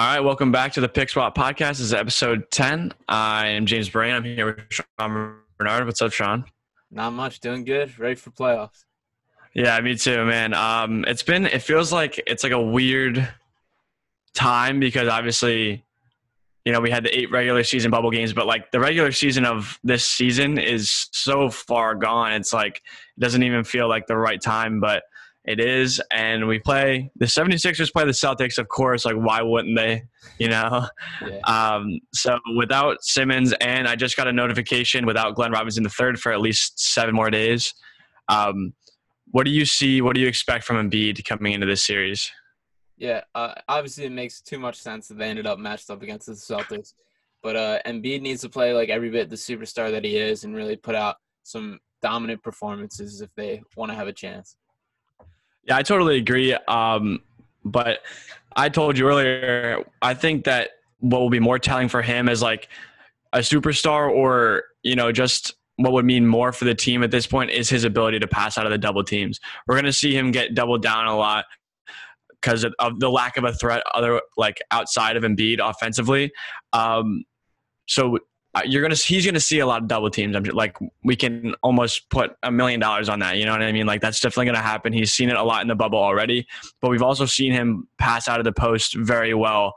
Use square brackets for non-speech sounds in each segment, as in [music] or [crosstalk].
All right, welcome back to the Pick Swap Podcast. This is episode 10. I am James Brain. I'm here with Sean Bernard. What's up, Sean? Not much. Doing good. Ready for playoffs. Yeah, me too, man. Um, it's been, it feels like it's like a weird time because obviously, you know, we had the eight regular season bubble games, but like the regular season of this season is so far gone. It's like, it doesn't even feel like the right time, but it is. And we play the 76ers play the Celtics, of course. Like, why wouldn't they? You know? Yeah. Um, so without Simmons, and I just got a notification without Glenn Robinson the third for at least seven more days. Um, what do you see? What do you expect from Embiid coming into this series? Yeah, uh, obviously it makes too much sense that they ended up matched up against the Celtics. But uh, Embiid needs to play like every bit the superstar that he is and really put out some dominant performances if they want to have a chance. Yeah, I totally agree. Um, but I told you earlier, I think that what will be more telling for him is like a superstar or, you know, just what would mean more for the team at this point is his ability to pass out of the double teams. We're going to see him get doubled down a lot because of the lack of a threat other like outside of Embiid offensively. Um, so you're gonna he's gonna see a lot of double teams. I'm just, like we can almost put a million dollars on that. You know what I mean? Like that's definitely gonna happen. He's seen it a lot in the bubble already, but we've also seen him pass out of the post very well.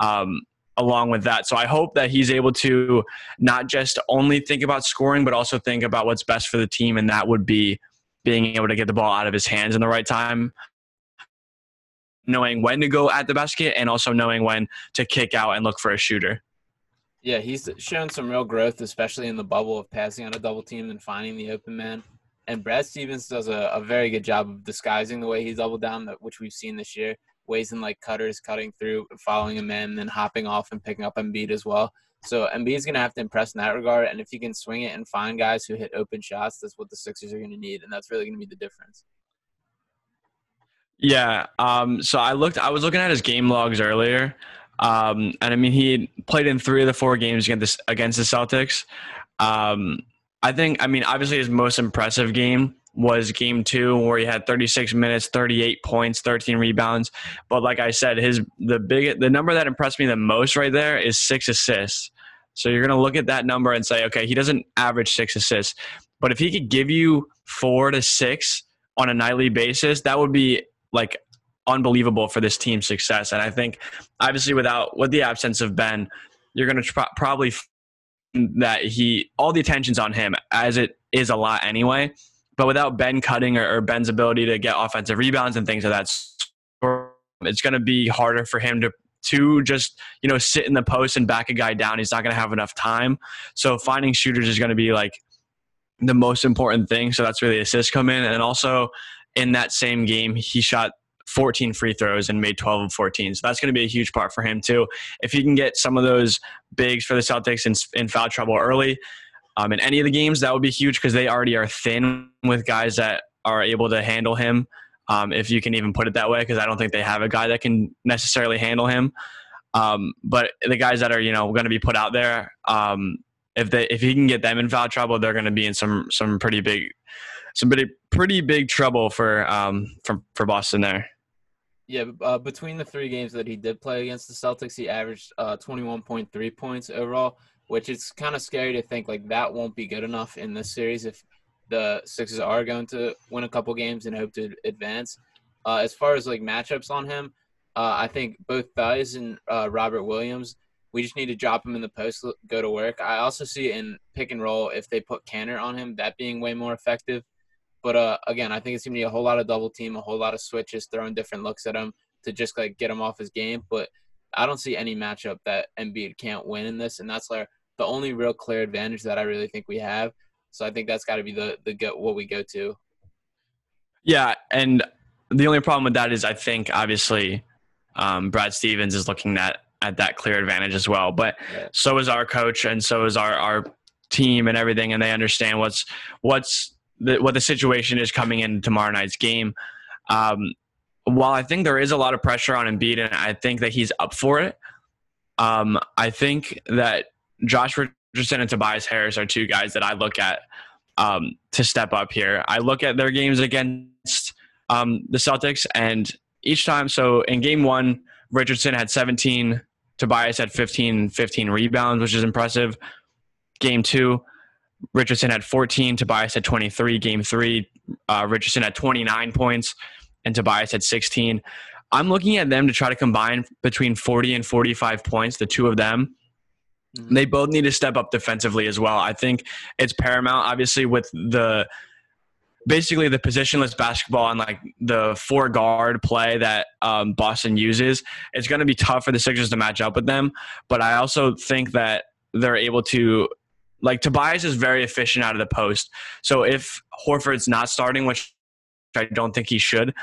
Um, along with that, so I hope that he's able to not just only think about scoring, but also think about what's best for the team, and that would be being able to get the ball out of his hands in the right time knowing when to go at the basket and also knowing when to kick out and look for a shooter. Yeah, he's shown some real growth, especially in the bubble of passing on a double team and finding the open man. And Brad Stevens does a, a very good job of disguising the way he doubled down, which we've seen this year. Ways in like cutters cutting through, following a man, then hopping off and picking up Embiid as well. So Embiid's going to have to impress in that regard. And if he can swing it and find guys who hit open shots, that's what the Sixers are going to need. And that's really going to be the difference. Yeah. Um, so I looked, I was looking at his game logs earlier. Um, and I mean, he played in three of the four games against the, against the Celtics. Um, I think, I mean, obviously his most impressive game was game two where he had 36 minutes 38 points 13 rebounds. But like i said his the big the number that impressed me the most right there is six assists. So you're going to look at that number and say okay he doesn't average six assists. But if he could give you four to six on a nightly basis that would be like unbelievable for this team's success. And I think, obviously, without with the absence of Ben, you're going to tr- probably that he all the attention's on him as it is a lot anyway. But without Ben cutting or, or Ben's ability to get offensive rebounds and things of that sort, it's going to be harder for him to to just you know sit in the post and back a guy down. He's not going to have enough time. So finding shooters is going to be like the most important thing. So that's where the assists come in, and also in that same game, he shot 14 free throws and made 12 of 14. So that's going to be a huge part for him too. If he can get some of those bigs for the Celtics in, in foul trouble early um, in any of the games, that would be huge because they already are thin with guys that are able to handle him. Um, if you can even put it that way, because I don't think they have a guy that can necessarily handle him. Um, but the guys that are you know going to be put out there, um, if they if he can get them in foul trouble, they're going to be in some some pretty big some pretty pretty big trouble for um for for Boston there. Yeah, uh, between the three games that he did play against the Celtics, he averaged uh, 21.3 points overall, which is kind of scary to think like that won't be good enough in this series if the Sixers are going to win a couple games and hope to advance. Uh, as far as like matchups on him, uh, I think both Theis and uh, Robert Williams, we just need to drop him in the post, go to work. I also see in pick and roll if they put Kanter on him, that being way more effective. But uh, again, I think it's gonna be a whole lot of double team, a whole lot of switches, throwing different looks at him to just like get him off his game. But I don't see any matchup that Embiid can't win in this, and that's like the only real clear advantage that I really think we have. So I think that's got to be the the go, what we go to. Yeah, and the only problem with that is I think obviously um, Brad Stevens is looking at at that clear advantage as well. But yeah. so is our coach, and so is our our team and everything, and they understand what's what's the, what the situation is coming in tomorrow night's game. Um, while I think there is a lot of pressure on Embiid, and I think that he's up for it, um, I think that Josh Richardson and Tobias Harris are two guys that I look at um, to step up here. I look at their games against um, the Celtics, and each time, so in game one Richardson had 17, Tobias had 15, 15 rebounds, which is impressive. Game two, Richardson had 14, Tobias had 23. Game three, uh, Richardson had 29 points, and Tobias had 16. I'm looking at them to try to combine between 40 and 45 points, the two of them. Mm-hmm. They both need to step up defensively as well. I think it's paramount, obviously, with the basically the positionless basketball and like the four guard play that um, Boston uses. It's going to be tough for the Sixers to match up with them, but I also think that they're able to. Like Tobias is very efficient out of the post. So if Horford's not starting, which I don't think he should,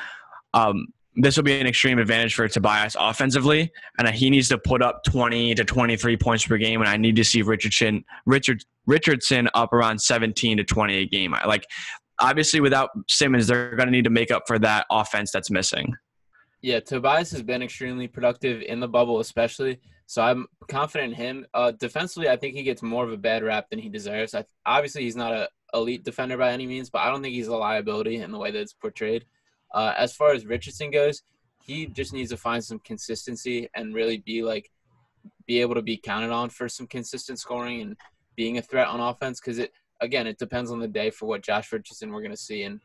um, this will be an extreme advantage for Tobias offensively, and he needs to put up 20 to 23 points per game. And I need to see Richardson, Richard Richardson up around 17 to 20 a game. Like, obviously, without Simmons, they're going to need to make up for that offense that's missing. Yeah, Tobias has been extremely productive in the bubble, especially. So I'm confident in him. Uh, defensively, I think he gets more of a bad rap than he deserves. I, obviously, he's not a elite defender by any means, but I don't think he's a liability in the way that it's portrayed. Uh, as far as Richardson goes, he just needs to find some consistency and really be like be able to be counted on for some consistent scoring and being a threat on offense because it again it depends on the day for what Josh Richardson we're going to see and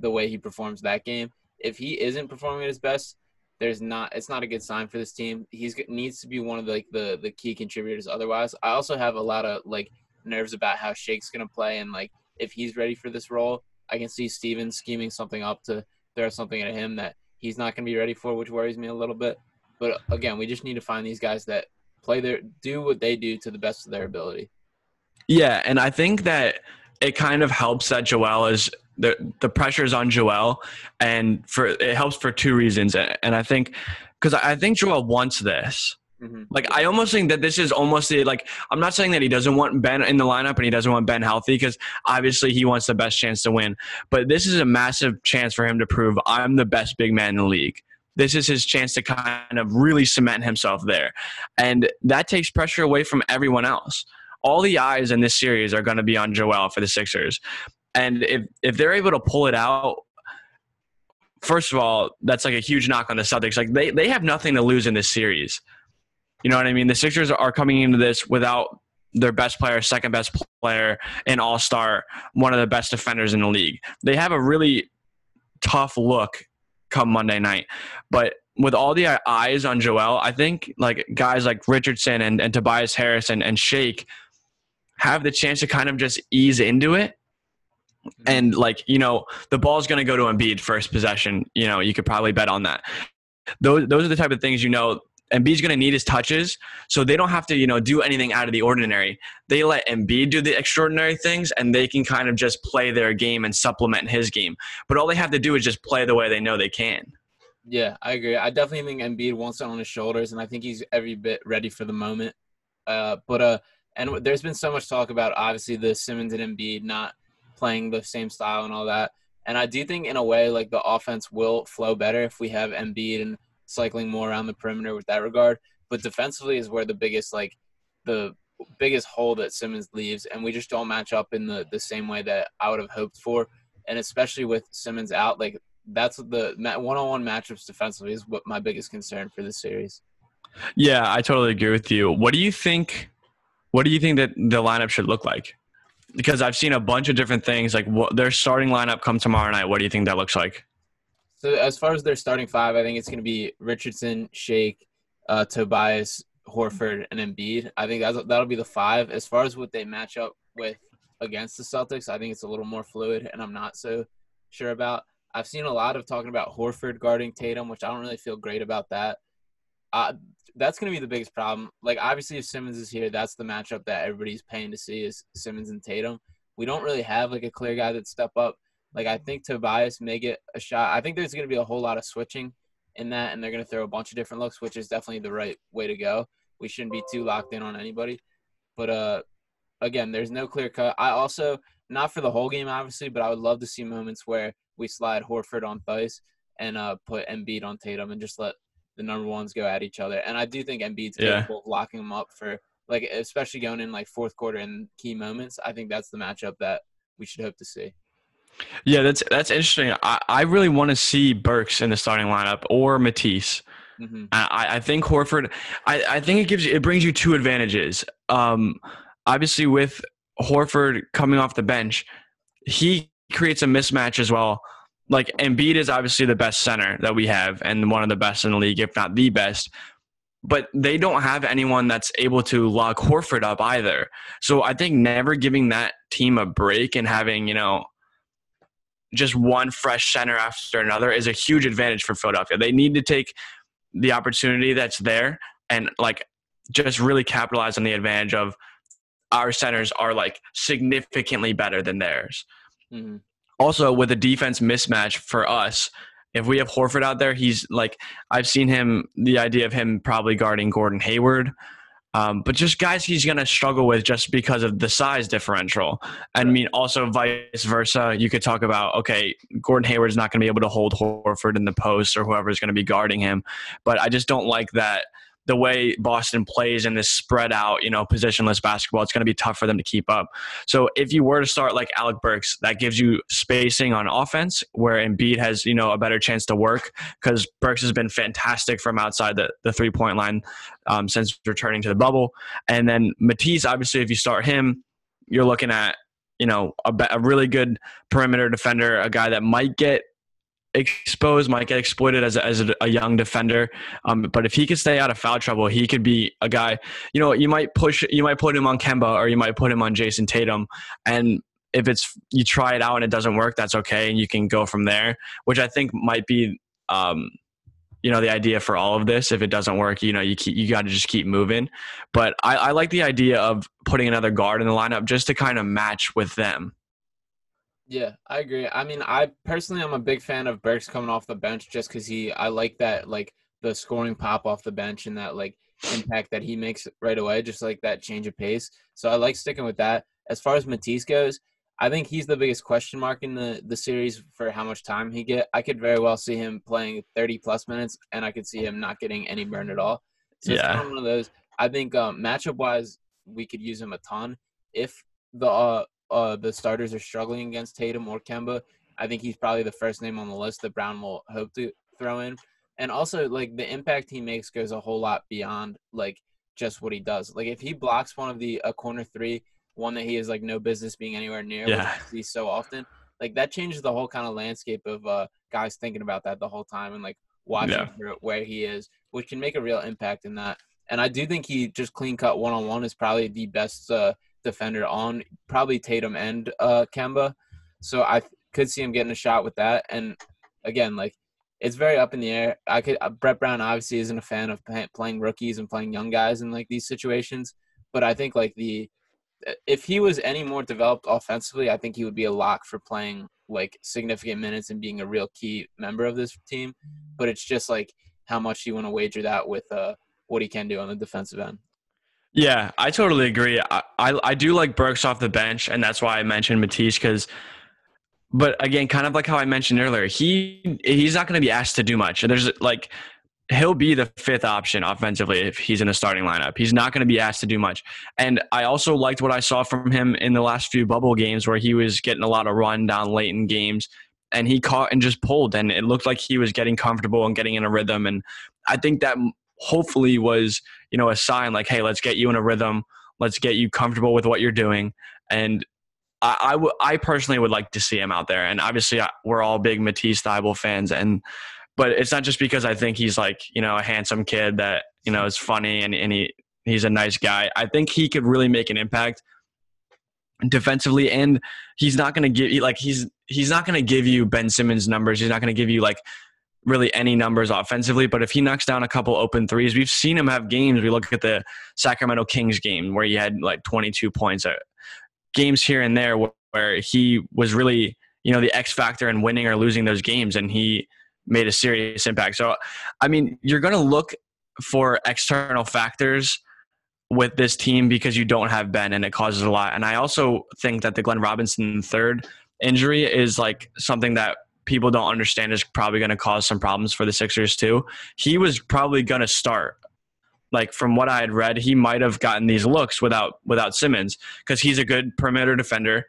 the way he performs that game. If he isn't performing at his best, there's not it's not a good sign for this team. He's needs to be one of the, like the the key contributors. Otherwise, I also have a lot of like nerves about how Shake's to play and like if he's ready for this role. I can see Stevens scheming something up to throw something at him that he's not to be ready for, which worries me a little bit. But again, we just need to find these guys that play their do what they do to the best of their ability. Yeah, and I think that it kind of helps that Joel is the the pressure is on Joel, and for it helps for two reasons. And I think because I think Joel wants this. Mm-hmm. Like I almost think that this is almost the, like I'm not saying that he doesn't want Ben in the lineup and he doesn't want Ben healthy because obviously he wants the best chance to win. But this is a massive chance for him to prove I'm the best big man in the league. This is his chance to kind of really cement himself there, and that takes pressure away from everyone else. All the eyes in this series are going to be on Joel for the Sixers, and if if they're able to pull it out first of all, that's like a huge knock on the Celtics. Like they, they have nothing to lose in this series. You know what I mean? The Sixers are coming into this without their best player, second best player, an all star, one of the best defenders in the league. They have a really tough look come Monday night. But with all the eyes on Joel, I think like guys like Richardson and, and Tobias Harris and, and Shake have the chance to kind of just ease into it. And like, you know, the ball's gonna go to Embiid first possession. You know, you could probably bet on that. Those those are the type of things you know Embiid's going to need his touches, so they don't have to, you know, do anything out of the ordinary. They let Embiid do the extraordinary things, and they can kind of just play their game and supplement his game. But all they have to do is just play the way they know they can. Yeah, I agree. I definitely think Embiid wants it on his shoulders, and I think he's every bit ready for the moment. Uh, but uh, and there's been so much talk about obviously the Simmons and Embiid not playing the same style and all that. And I do think in a way like the offense will flow better if we have Embiid and cycling more around the perimeter with that regard. But defensively is where the biggest like the biggest hole that Simmons leaves, and we just don't match up in the the same way that I would have hoped for. And especially with Simmons out, like that's the one-on-one matchups defensively is what my biggest concern for this series. Yeah, I totally agree with you. What do you think? What do you think that the lineup should look like? Because I've seen a bunch of different things. Like what, their starting lineup come tomorrow night. What do you think that looks like? So as far as their starting five, I think it's going to be Richardson, Shake, uh, Tobias, Horford, and Embiid. I think that's, that'll be the five. As far as what they match up with against the Celtics, I think it's a little more fluid, and I'm not so sure about. I've seen a lot of talking about Horford guarding Tatum, which I don't really feel great about that. Uh, that's going to be the biggest problem. Like, obviously, if Simmons is here, that's the matchup that everybody's paying to see is Simmons and Tatum. We don't really have like a clear guy that step up. Like I think Tobias may get a shot. I think there's going to be a whole lot of switching in that, and they're going to throw a bunch of different looks, which is definitely the right way to go. We shouldn't be too locked in on anybody. But uh, again, there's no clear cut. I also not for the whole game, obviously, but I would love to see moments where we slide Horford on Theis and uh, put Embiid on Tatum and just let the number ones go at each other. And I do think Embiid's yeah. capable of locking them up for like especially going in like fourth quarter and key moments. I think that's the matchup that we should hope to see. Yeah, that's that's interesting. I, I really want to see Burks in the starting lineup or Matisse. Mm-hmm. I, I think Horford. I, I think it gives you it brings you two advantages. Um, obviously with Horford coming off the bench, he creates a mismatch as well. Like Embiid is obviously the best center that we have and one of the best in the league, if not the best. But they don't have anyone that's able to lock Horford up either. So I think never giving that team a break and having, you know, just one fresh center after another is a huge advantage for Philadelphia. They need to take the opportunity that's there and like just really capitalize on the advantage of our centers are like significantly better than theirs. Mm-hmm. Also, with a defense mismatch for us, if we have Horford out there, he's like I've seen him. The idea of him probably guarding Gordon Hayward, um, but just guys he's going to struggle with just because of the size differential. And I mean, also vice versa. You could talk about okay, Gordon Hayward's not going to be able to hold Horford in the post or whoever's going to be guarding him. But I just don't like that the way Boston plays in this spread out, you know, positionless basketball, it's going to be tough for them to keep up. So if you were to start like Alec Burks, that gives you spacing on offense where Embiid has, you know, a better chance to work because Burks has been fantastic from outside the, the three point line um, since returning to the bubble. And then Matisse, obviously, if you start him, you're looking at, you know, a, a really good perimeter defender, a guy that might get exposed, might get exploited as a, as a, a young defender. Um, but if he could stay out of foul trouble, he could be a guy. You know, you might push, you might put him on Kemba, or you might put him on Jayson Tatum, and if it's you try it out and it doesn't work, that's okay, and you can go from there. Which I think might be. Um, you know the idea for all of this if it doesn't work you know you keep, you got to just keep moving but I, I like the idea of putting another guard in the lineup just to kind of match with them yeah, I agree. I mean, I personally I'm a big fan of Burks coming off the bench just because he I like that like the scoring pop off the bench and that like impact that he makes right away, just like that change of pace. So I like sticking with that. As far as Matisse goes, I think he's the biggest question mark in the the series for how much time he get. I could very well see him playing 30 plus minutes, and I could see him not getting any burn at all. So yeah. it's one of those. I think um, matchup wise, we could use him a ton. If the uh, uh, the starters are struggling against Tatum or Kemba, I think he's probably the first name on the list that Brown will hope to throw in. And also, like the impact he makes goes a whole lot beyond like just what he does. Like if he blocks one of the a corner three, one that he is like no business being anywhere near, yeah. which so often, like that changes the whole kind of landscape of uh, guys thinking about that the whole time and like watching yeah. where he is, which can make a real impact in that. And I do think he just clean cut one on one is probably the best uh, defender on probably Tatum and uh, Kemba. So I could see him getting a shot with that. And again, like it's very up in the air. I could uh, Brett Brown obviously isn't a fan of playing rookies and playing young guys in like these situations, but I think like the if he was any more developed offensively, I think he would be a lock for playing like significant minutes and being a real key member of this team. But it's just like how much you want to wager that with uh, what he can do on the defensive end. Yeah, I totally agree. I, I, I do like Burks off the bench, and that's why I mentioned Matisse because. But again, kind of like how I mentioned earlier, he he's not going to be asked to do much. There's like he'll be the fifth option offensively if he's in a starting lineup. He's not going to be asked to do much. And I also liked what I saw from him in the last few bubble games where he was getting a lot of run down late in games and he caught and just pulled and it looked like he was getting comfortable and getting in a rhythm and I think that hopefully was you know a sign like hey let's get you in a rhythm. Let's get you comfortable with what you're doing. And I, I, w- I personally would like to see him out there. And obviously I, we're all big Matisse Thybulle fans. And but it's not just because I think he's like you know a handsome kid that you know is funny and, and he he's a nice guy. I think he could really make an impact defensively. And he's not going to give you like he's he's not going to give you Ben Simmons numbers. He's not going to give you like really any numbers offensively, but if he knocks down a couple open threes, we've seen him have games. We look at the Sacramento Kings game where he had like 22 points. Uh, games here and there where he was really, you know, the X factor in winning or losing those games, and he made a serious impact. So, I mean, you're going to look for external factors with this team because you don't have Ben, and it causes a lot. And I also think that the Glenn Robinson third injury is like something that people don't understand is probably going to cause some problems for the Sixers too. He was probably going to start. Like from what I had read, he might have gotten these looks without without Simmons because he's a good perimeter defender,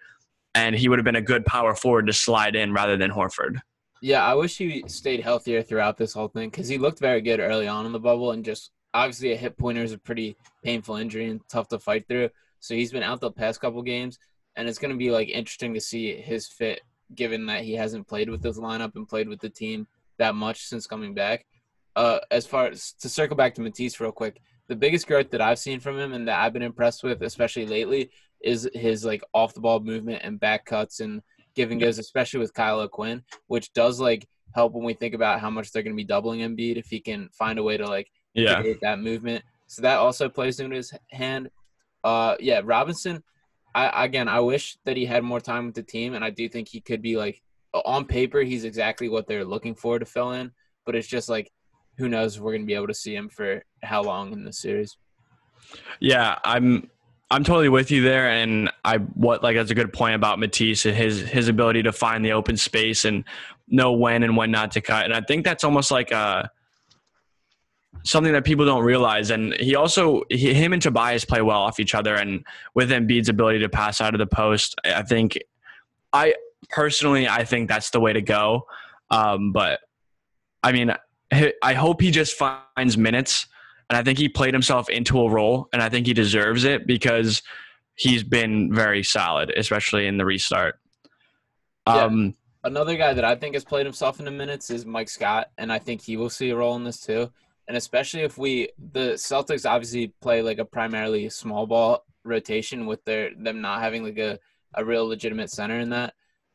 and he would have been a good power forward to slide in rather than Horford. Yeah, I wish he stayed healthier throughout this whole thing because he looked very good early on in the bubble and just obviously a hip pointer is a pretty painful injury and tough to fight through. So he's been out the past couple games, and it's going to be like interesting to see his fit given that he hasn't played with this lineup and played with the team that much since coming back. Uh, as far as to circle back to Matisse real quick, the biggest growth that I've seen from him and that I've been impressed with, especially lately, is his like off the ball movement and back cuts and giving goes, especially with Kyle O'Quinn, which does like help when we think about how much they're going to be doubling Embiid if he can find a way to like Yeah. create that movement. So that also plays into his hand. Uh, yeah, Robinson. I again, I wish that he had more time with the team, and I do think he could be like on paper, he's exactly what they're looking for to fill in. But it's just like, who knows if we're gonna be able to see him for how long in the series. Yeah, I'm I'm totally with you there, and I what like that's a good point about Matisse and his his ability to find the open space and know when and when not to cut, and I think that's almost like uh something that people don't realize. And he also he, him and Tobias play well off each other, and with Embiid's ability to pass out of the post, I think I personally I think that's the way to go. Um, but I mean, I I hope he just finds minutes and I think he played himself into a role, and I think he deserves it because he's been very solid, especially in the restart. Yeah. Um, Another guy that I think has played himself into minutes is Mike Scott, and I think he will see a role in this too. And especially if we, the Celtics obviously play like a primarily small ball rotation with their them not having like a, a real legitimate center in that.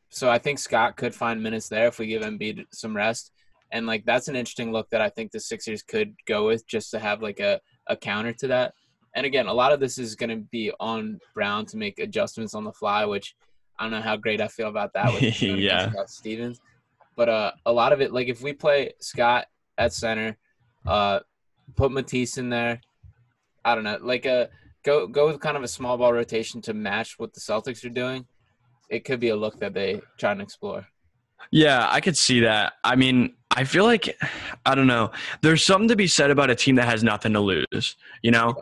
So I think Scott could find minutes there if we give Embiid some rest. And like that's an interesting look that I think the Sixers could go with just to have like a, a counter to that. And again, a lot of this is going to be on Brown to make adjustments on the fly, which I don't know how great I feel about that. With [laughs] Yeah. Scott Stevens, but uh, a lot of it, like if we play Scott at center, uh, put Matisse in there, I don't know, like a go go with kind of a small ball rotation to match what the Celtics are doing. It could be a look that they try and explore. yeah, I could see that. I mean, I feel like I don't know. There's something to be said about a team that has nothing to lose. You know,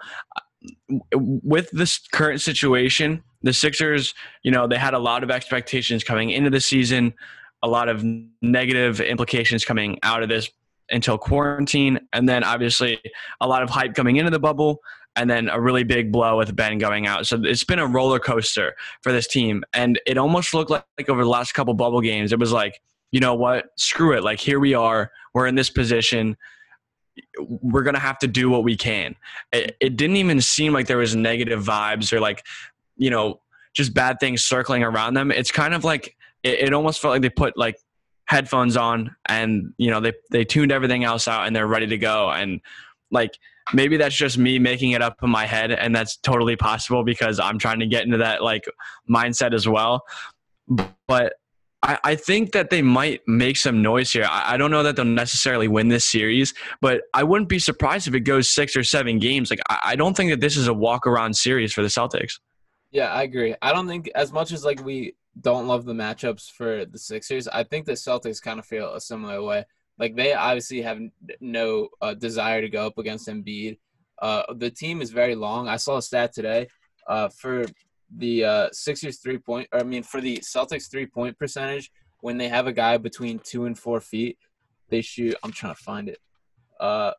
with this current situation, the Sixers, you know, they had a lot of expectations coming into the season, a lot of negative implications coming out of this until quarantine, and then obviously a lot of hype coming into the bubble, and then a really big blow with Ben going out. So it's been a roller coaster for this team, and it almost looked like, like over the last couple bubble games, it was like, you know what, screw it, like here we are, we're in this position. We're gonna have to do what we can. It, it didn't even seem like there was negative vibes or like, you know, just bad things circling around them. It's kind of like it, it almost felt like they put like headphones on and you know they they tuned everything else out and they're ready to go and like maybe that's just me making it up in my head and that's totally possible because i'm trying to get into that like mindset as well but I, I think that they might make some noise here. I, I don't know that they'll necessarily win this series, but I wouldn't be surprised if it goes six or seven games. Like I, I don't think that this is a walk around series for the Celtics. Yeah, I agree. I don't think as much as like we don't love the matchups for the Sixers, I think the Celtics kind of feel a similar way. Like they obviously have no uh, desire to go up against Embiid. Uh, the team is very long. I saw a stat today uh, for the uh, Sixers three point. Or I mean, for the Celtics three point percentage, when they have a guy between two and four feet, they shoot. I'm trying to find it. Uh,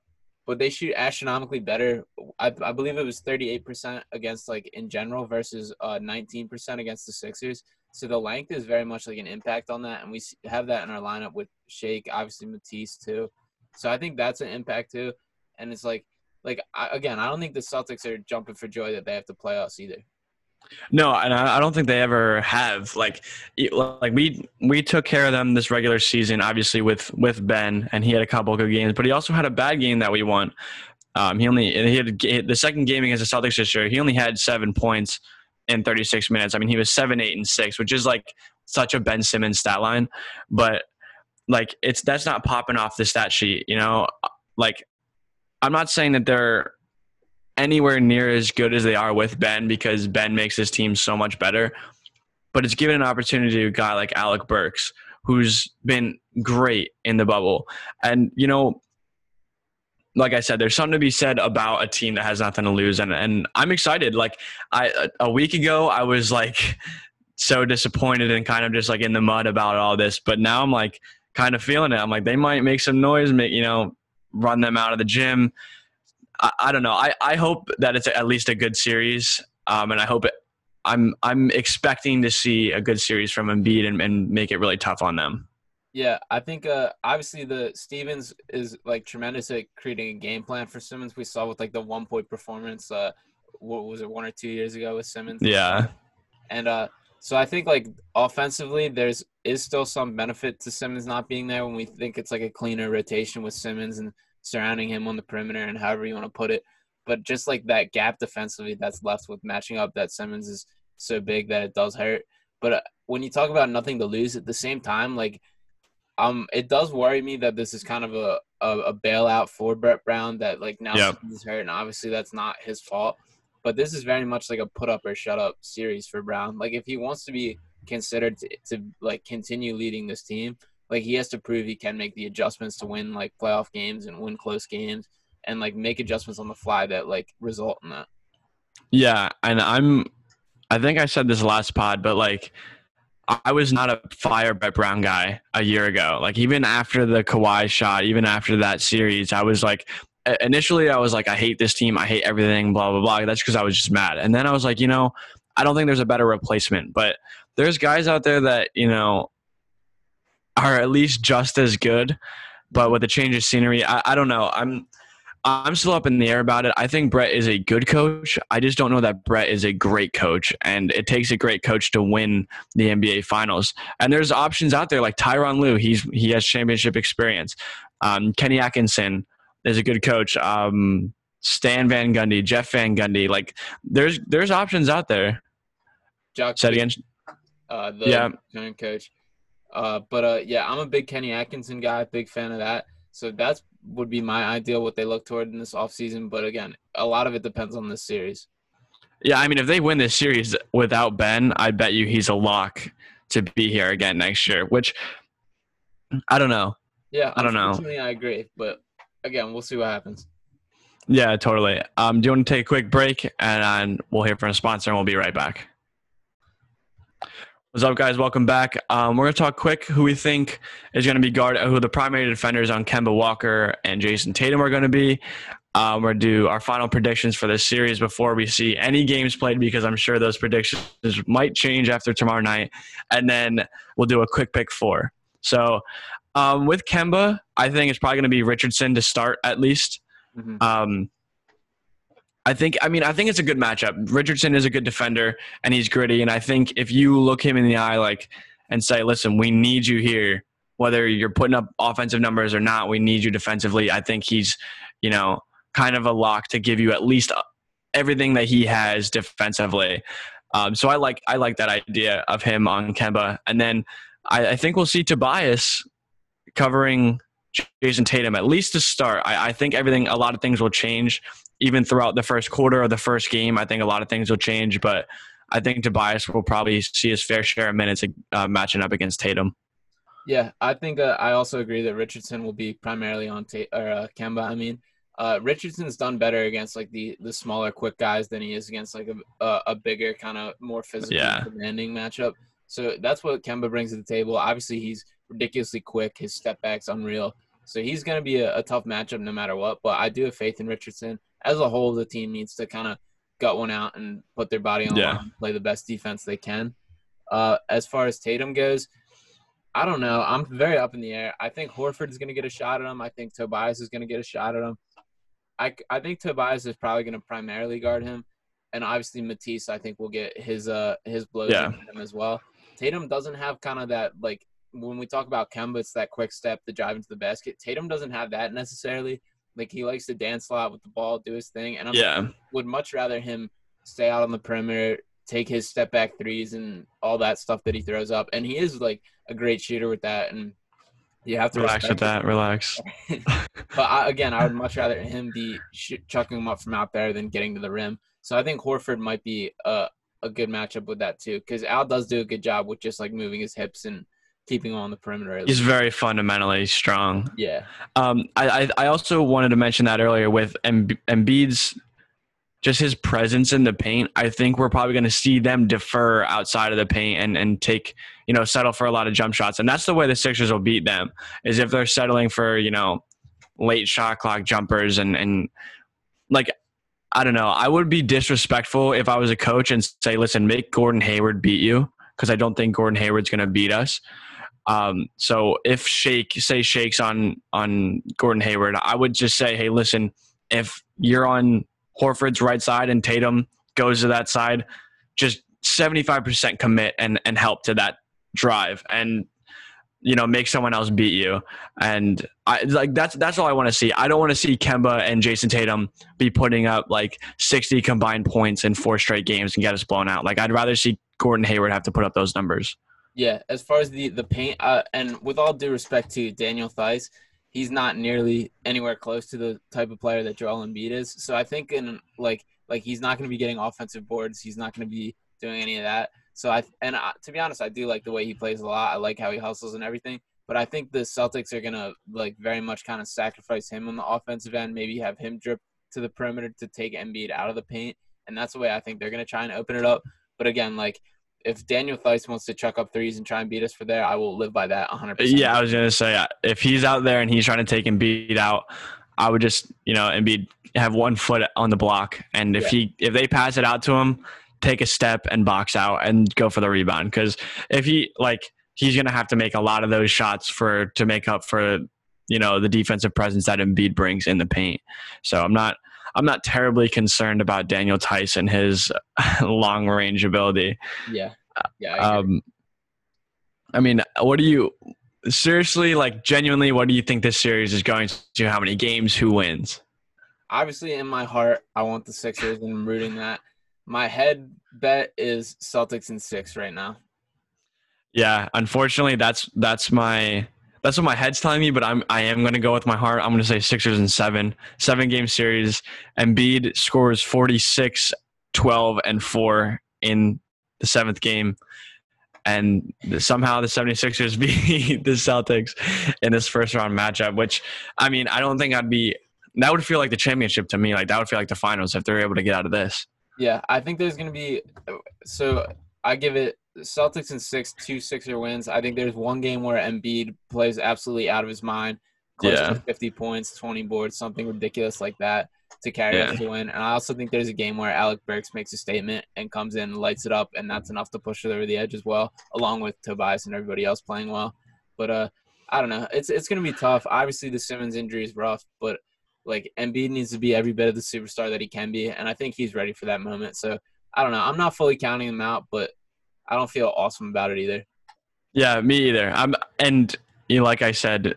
but they shoot astronomically better. I, I believe it was 38% against like in general versus uh, 19% against the Sixers. So the length is very much like an impact on that, and we have that in our lineup with Shake, obviously Matisse too. So I think that's an impact too. And it's like, like I, again, I don't think the Celtics are jumping for joy that they have to play us either. No, and I don't think they ever have. Like, like we we took care of them this regular season, obviously with with Ben, and he had a couple good games, but he also had a bad game that we won. Um, he only he had the second game against the Celtics this year. He only had seven points in 36 minutes. I mean, he was seven, eight, and six, which is like such a Ben Simmons stat line, but like it's that's not popping off the stat sheet. You know, like I'm not saying that they're anywhere near as good as they are with Ben because Ben makes his team so much better. But it's given an opportunity to a guy like Alec Burks, who's been great in the bubble. And, you know, like I said, there's something to be said about a team that has nothing to lose. And, and I'm excited. Like I, a week ago, I was like so disappointed and kind of just like in the mud about all this. But now I'm like kind of feeling it. I'm like, they might make some noise, make you know, run them out of the gym. I, I don't know. I, I hope that it's at least a good series, um, and I hope it. I'm I'm expecting to see a good series from Embiid and, and make it really tough on them. Yeah, I think uh, obviously the Stevens is like tremendous at creating a game plan for Simmons. We saw with like the one point performance. Uh, what was it one or two years ago with Simmons? Yeah, and uh, so I think like offensively, there's is still some benefit to Simmons not being there when we think it's like a cleaner rotation with Simmons and surrounding him on the perimeter and however you want to put it. But just like that gap defensively that's left with matching up that Simmons is so big that it does hurt. But uh, when you talk about nothing to lose at the same time, like um, it does worry me that this is kind of a, a, a bailout for Brett Brown that like now yep. he's hurt and obviously that's not his fault. But this is very much like a put up or shut up series for Brown. Like if he wants to be considered to, to like continue leading this team, like he has to prove he can make the adjustments to win like playoff games and win close games and like make adjustments on the fly that like result in that. Yeah, and I'm I think I said this last pod, but like I was not a fire Brett Brown guy a year ago. Like even after the Kawhi shot, even after that series, I was like initially I was like, I hate this team, I hate everything, blah blah blah. That's because I was just mad. And then I was like, you know, I don't think there's a better replacement, but there's guys out there that you know are at least just as good. But with the change of scenery, I, I don't know. I'm I'm still up in the air about it. I think Brett is a good coach. I just don't know that Brett is a great coach. And it takes a great coach to win the NBA finals. And there's options out there like Tyronn Lue. He's he has championship experience. Um, Kenny Atkinson is a good coach. Um, Stan Van Gundy, Jeff Van Gundy. Like there's there's options out there. Jock Said again. Uh, the yeah. coach. Uh, but uh, yeah, I'm a big Kenny Atkinson guy, big fan of that. So that's would be my ideal what they look toward in this offseason. But again, a lot of it depends on this series. Yeah, I mean, if they win this series without Ben, I bet you he's a lock to be here again next year. Which I don't know. Yeah, I don't know. I agree, but again, we'll see what happens. Yeah, totally. Um, do you want to take a quick break and we'll hear from a sponsor and we'll be right back. What's up, guys? Welcome back. Um, we're going to talk quick who we think is going to be guard, who the primary defenders on Kemba Walker and Jayson Tatum are going to be. Um, we're going to do our final predictions for this series before we see any games played because I'm sure those predictions might change after tomorrow night. And then we'll do a quick pick four. So um, with Kemba, I think it's probably going to be Richardson to start at least. Mm-hmm. I think I mean I think it's a good matchup. Richardson is a good defender and he's gritty and I think if you look him in the eye like and say, "Listen, we need you here whether you're putting up offensive numbers or not, we need you defensively." I think he's, you know, kind of a lock to give you at least everything that he has defensively. Um, so I like I like that idea of him on Kemba, and then I, I think we'll see Tobias covering Jayson Tatum at least to start. I, I, think everything, a lot of things will change even throughout the first quarter or the first game, I think a lot of things will change. But I think Tobias will probably see his fair share of minutes uh, matching up against Tatum. Yeah, I think uh, I also agree that Richardson will be primarily on ta- or uh, Kemba. I mean, uh, Richardson's done better against like the the smaller, quick guys than he is against like a a, a bigger, kind of more physically yeah. demanding matchup. So that's what Kemba brings to the table. Obviously, he's ridiculously quick. His step back's unreal. So he's going to be a, a, tough matchup no matter what. But I do have faith in Richardson as a whole, the team needs to kind of gut one out and put their body on yeah. play the best defense they can. Uh, as far as Tatum goes, I don't know. I'm very up in the air. I think Horford is going to get a shot at him. I think Tobias is going to get a shot at him. I, I think Tobias is probably going to primarily guard him, and obviously Matisse I think will get his uh his blows yeah. him as well. Tatum doesn't have kind of that like when we talk about Kemba, it's that quick step, the drive into the basket. Tatum doesn't have that necessarily. Like he likes to dance a lot with the ball, do his thing, and I yeah. would much rather him stay out on the perimeter, take his step back threes and all that stuff that he throws up. And he is like a great shooter with that, and you have to relax with that. Relax. [laughs] but I, again, I would much rather him be sh- chucking him up from out there than getting to the rim. So I think Horford might be a a good matchup with that too, because Al does do a good job with just like moving his hips and keeping on the perimeter. He's very fundamentally strong. Yeah. Um, I, I also wanted to mention that earlier with Embiid's just his presence in the paint, I think we're probably going to see them defer outside of the paint and and take you know settle for a lot of jump shots, and that's the way the Sixers will beat them is if they're settling for you know late shot clock jumpers and and like I don't know. I would be disrespectful if I was a coach and say, listen, make Gordon Hayward beat you because I don't think Gordon Hayward's going to beat us. Um, so if Shake say Shakes on on Gordon Hayward, I would just say, hey, listen, if you're on Horford's right side and Tatum goes to that side, just 75% commit and and help to that drive and you know make someone else beat you. And i like that's that's all i want to see. I don't want to see kemba and jayson tatum be putting up like 60 combined points in four straight games and get us blown out. Like i'd rather see gordon hayward have to put up those numbers yeah as far as the the paint uh, and with all due respect to daniel theis he's not nearly anywhere close to the type of player that joel embiid is so i think in like like he's not going to be getting offensive boards he's not going to be doing any of that so I and I, to be honest, I do like the way he plays a lot. I like how he hustles and everything. But I think the Celtics are gonna like very much kind of sacrifice him on the offensive end. Maybe have him drip to the perimeter to take Embiid out of the paint, and that's the way I think they're gonna try and open it up. But again, like if Daniel Theis wants to chuck up threes and try and beat us for there, I will live by that 100. percent Yeah, I was gonna say uh, if he's out there and he's trying to take and beat out, I would just you know and be have one foot on the block, and if yeah. he if they pass it out to him, take a step and box out and go for the rebound. Because if he like he's gonna have to make a lot of those shots for to make up for you know the defensive presence that Embiid brings in the paint. So I'm not I'm not terribly concerned about Daniel Theis's his [laughs] long range ability. Yeah. Yeah. I, um, I mean, what do you seriously like genuinely what do you think this series is going to how many games who wins obviously in my heart i want the sixers and i'm rooting that my head bet is Celtics in six right now. Yeah, unfortunately, that's that's my that's what my head's telling me. But I'm I am to go with my heart. I'm to say Sixers and seven, seven game series. Embiid scores 46, 12, and four in the seventh game. And somehow the 76ers [laughs] beat the Celtics in this first round matchup, which I mean, I don't think I'd be that would feel like the championship to me. Like that would feel like the finals if they're able to get out of this. Yeah, I think there's to be. So I give it Celtics in six, two Sixer wins. I think there's one game where Embiid plays absolutely out of his mind, close yeah. to 50 points, 20 boards, something ridiculous like that to carry yeah. us to win. And I also think there's a game where Alec Burks makes a statement and comes in, and lights it up, and that's enough to push it over the edge as well, along with Tobias and everybody else playing well. But uh, I don't know. It's it's going to be tough. Obviously, the Simmons injury is rough, but like Embiid needs to be every bit of the superstar that he can be, and I think he's ready for that moment. So I don't know. I'm not fully counting him out, but I don't feel awesome about it either. Yeah, me either. I'm and you know, like I said,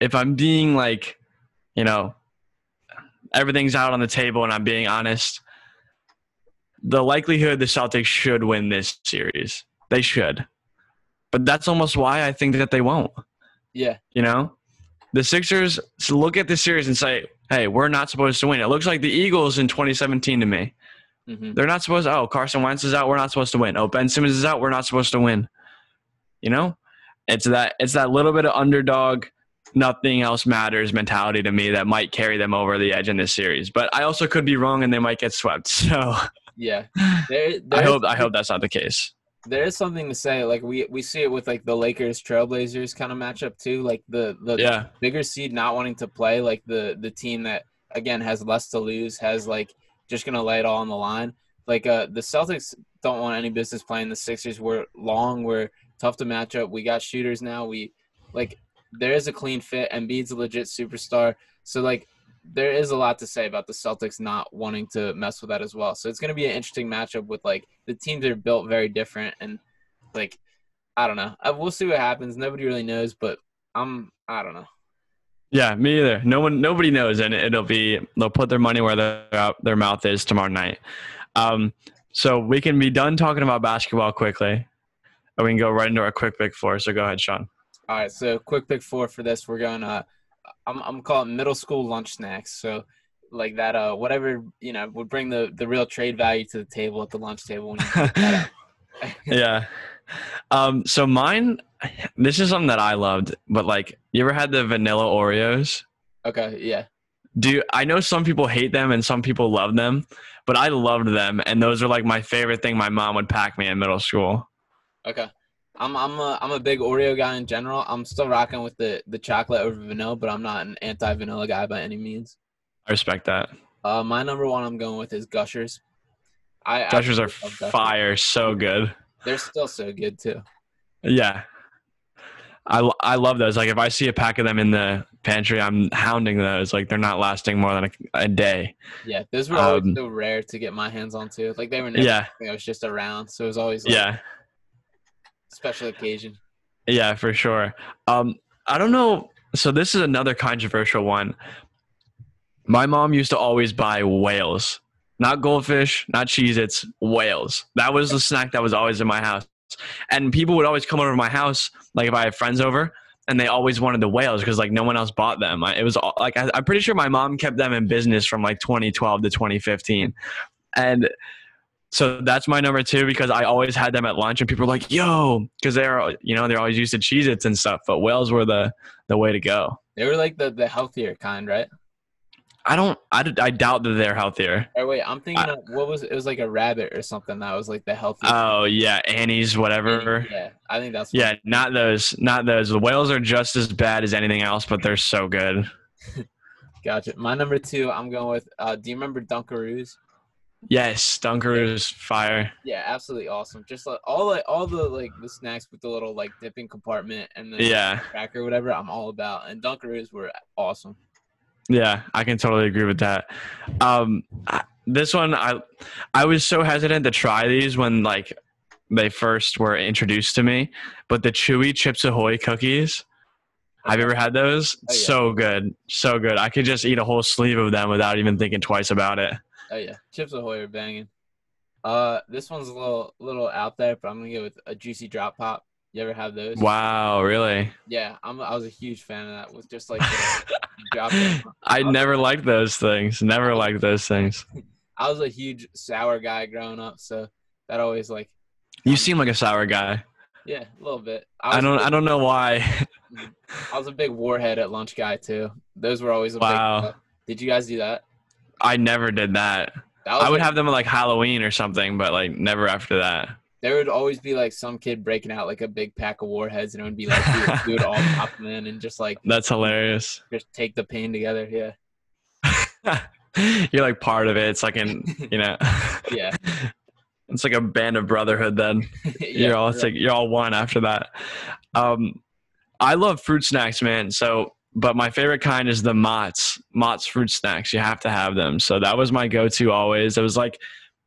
if I'm being like, you know, everything's out on the table and I'm being honest, the likelihood the Celtics should win this series. They should. But that's almost why I think that they won't. Yeah. You know? The Sixers look at this series and say, hey, we're not supposed to win. It looks like the Eagles in 2017 to me. Mm-hmm. They're not supposed to, oh, Carson Wentz is out, we're not supposed to win. Oh, Ben Simmons is out, we're not supposed to win. You know? It's that it's that little bit of underdog, nothing else matters mentality to me that might carry them over the edge in this series. But I also could be wrong and they might get swept. [laughs] So Yeah. There, [laughs] I hope I hope that's not the case there is something to say. Like we we see it with like the Lakers Trailblazers kind of matchup too. Like the the yeah. bigger seed not wanting to play, like the the team that again has less to lose, has like just gonna lay it all on the line. Like uh the Celtics don't want any business playing the Sixers. We're long, we're tough to match up. We got shooters now. We like there is a clean fit. Embiid's a legit superstar. So like there is a lot to say about the Celtics not wanting to mess with that as well. So it's going to be an interesting matchup with like the teams are built very different and like I don't know. Uh, we'll see what happens. Nobody really knows, but I'm I don't know. Yeah, me either. No one, nobody knows, and it'll be they'll put their money where their their mouth is tomorrow night. Um, so we can be done talking about basketball quickly, and we can go right into our quick pick four. So go ahead, Sean. All right, so quick pick four for this. We're going uh I'm I'm calling middle school lunch snacks. So like that uh whatever you know would bring the the real trade value to the table at the lunch table. [laughs] yeah. Um. So mine, this is something that I loved, but like, you ever had the vanilla Oreos? Okay. Yeah. Do I know some people hate them and some people love them, but I loved them, and those are like my favorite thing. My mom would pack me in middle school. Okay. I'm I'm a I'm a big Oreo guy in general. I'm still rocking with the the chocolate over vanilla, but I'm not an anti vanilla guy by any means. I respect that. Uh, my number one I'm going with is Gushers. I Gushers are Gushers. fire, so good. They're still so good too. Yeah. I, I love those. Like if I see a pack of them in the pantry, I'm hounding those. Like they're not lasting more than a, a day. Yeah, those were always Um, so rare to get my hands on too. Like they were never Yeah, that was just around, so it was always like yeah, special occasion. yeah, for sure. Um, I don't know. So this is another controversial one. My mom used to always buy whales, not goldfish, not Cheez Its, whales. That was the snack that was always in my house. And people would always come over to my house, like if I had friends over, and they always wanted the whales because like no one else bought them. I, it was all, like I, I'm pretty sure my mom kept them in business from like 2012 to 2015, and so that's my number two because I always had them at lunch, and people were like, "Yo," because they're you know they're always used to Cheez Its and stuff, but whales were the the way to go. They were like the the healthier kind, right? I don't. I, I doubt that they're healthier. Or wait, I'm thinking I- of what was it was like a rabbit or something that was like the healthier. Oh yeah, Annie's whatever. yeah, I think that's Yeah, not those. Not those. The whales are just as bad as anything else, but they're so good. [laughs] Gotcha. My number two, I'm going with. Uh, do you remember Dunkaroos? Yes, Dunkaroos fire. Yeah, absolutely awesome. Just like all like all the like the snacks with the little like dipping compartment and the Yeah, cracker, whatever. I'm all about. And Dunkaroos were awesome. Yeah, I can totally agree with that. Um, this one, I, I was so hesitant to try these when like they first were introduced to me, but the chewy Chips Ahoy cookies. Have you ever had those? Oh, yeah. So good, so good. I could just eat a whole sleeve of them without even thinking twice about it. Oh yeah, Chips Ahoy are banging. Uh, this one's a little little out there, but I'm gonna go with a juicy drop pop. You ever have those? Wow, really? Yeah, I'm. I was a huge fan of that. With just like the. [laughs] I never liked those things. Never liked those things. [laughs] I was a huge sour guy growing up, so that always like You seem like a sour guy. yeah, a little bit. I a don't. big- I don't know why. [laughs] I was a big warhead at lunch guy too. Those were always a Wow. big. Did you guys do that? I never did that. That I would like- have them at like Halloween or something, but like never after that. There would always be like some kid breaking out like a big pack of warheads, and it would be like we would, we would all pop them in and just like [laughs] That's hilarious. just take the pain together. Yeah, [laughs] You're like part of it. It's like an, you know, [laughs] yeah, it's like a band of brotherhood. Then yeah. you're all right. it's like you're all one after that. Um, I love fruit snacks, man. So, but my favorite kind is the Mott's Mott's fruit snacks. You have to have them. So that was my go-to always. It was like,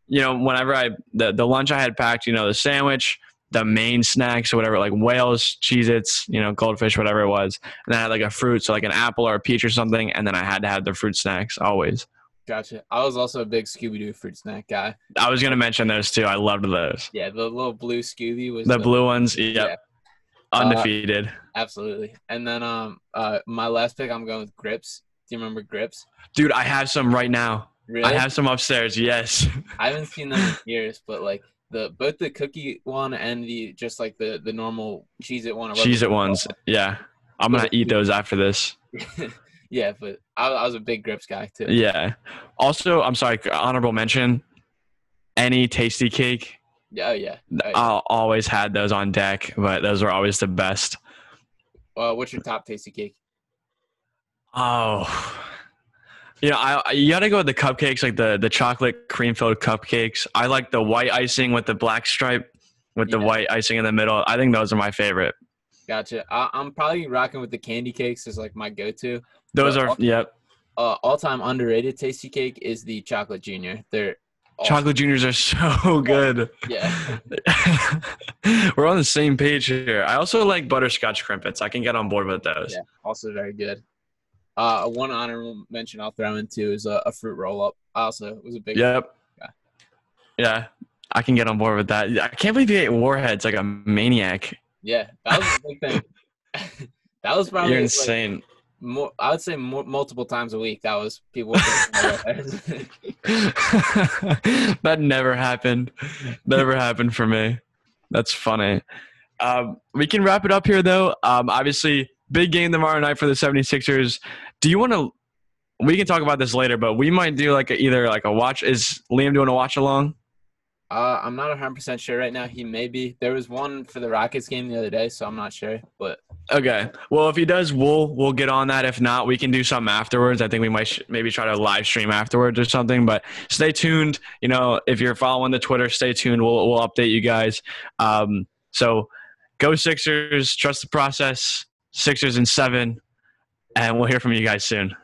you know, whenever I the the lunch I had packed, you know, the sandwich, the main snacks or whatever, like whales, Cheez-Its, you know, goldfish, whatever it was, and then I had like a fruit, so like an apple or a peach or something, and then I had to have the fruit snacks always. Gotcha. I was also a big Scooby Doo fruit snack guy. I was gonna mention those too. I loved those. Yeah, the little blue Scooby was The blue ones, yep, Yeah, undefeated. absolutely. And then um uh my last pick, I'm going with Gripz. Do you remember Gripz? Dude, I have some right now. Really? I have some upstairs. Yes. [laughs] I haven't seen them in years, but like the both the cookie one and the just like the the normal Cheez-It one. or Cheez-It ones. called. Yeah. I'm gonna eat those after this. [laughs] yeah, but I, I was a big Gripz guy too. Yeah. Also, I'm sorry, honorable mention. Any Tastykake. Yeah, oh yeah. Oh, yeah. I always had those on deck, but those were always the best. Uh, what's your top Tastykake? Oh. You know, I you gotta go with the cupcakes, like the the chocolate cream filled cupcakes. I like the white icing with the black stripe, with the white icing in the middle. I think those are my favorite. Gotcha. I, I'm probably rocking with the candy cakes is like my go-to. Those But are al- yep. Uh, all-time underrated Tastykake is the chocolate junior. They're awesome. Chocolate juniors are [laughs] so good. Yeah. [laughs] We're on the same page here. I also like butterscotch crimpets. I can get on board with those. Yeah, also very good. Uh, one honorable mention I'll throw into is a, a fruit roll-up. I also was a big. Yep. Yeah. Yeah. I can get on board with that. I can't believe you ate warheads like a maniac. Yeah, that was a big thing. [laughs] that was probably You're like, insane. more, I would say more, multiple times a week. That was people. [laughs] That never happened. Never happened for me. That's funny. Um, we can wrap it up here, though. Um, obviously, big game tomorrow night for the 76ers. Do you want to we can talk about this later, but we might do like a, either like a watch. Is Liam doing a watch along? Uh, I'm not 100% sure right now. He may be. There was one for the Rockets game the other day, so I'm not sure. But Okay. Well, if he does, we'll we'll get on that. If not, we can do something afterwards. I think we might sh- maybe try to live stream afterwards or something. But stay tuned. You know, if you're following the Twitter, stay tuned. We'll we'll update you guys. Um, so go Sixers. Trust the process. Sixers in seven, and we'll hear from you guys soon.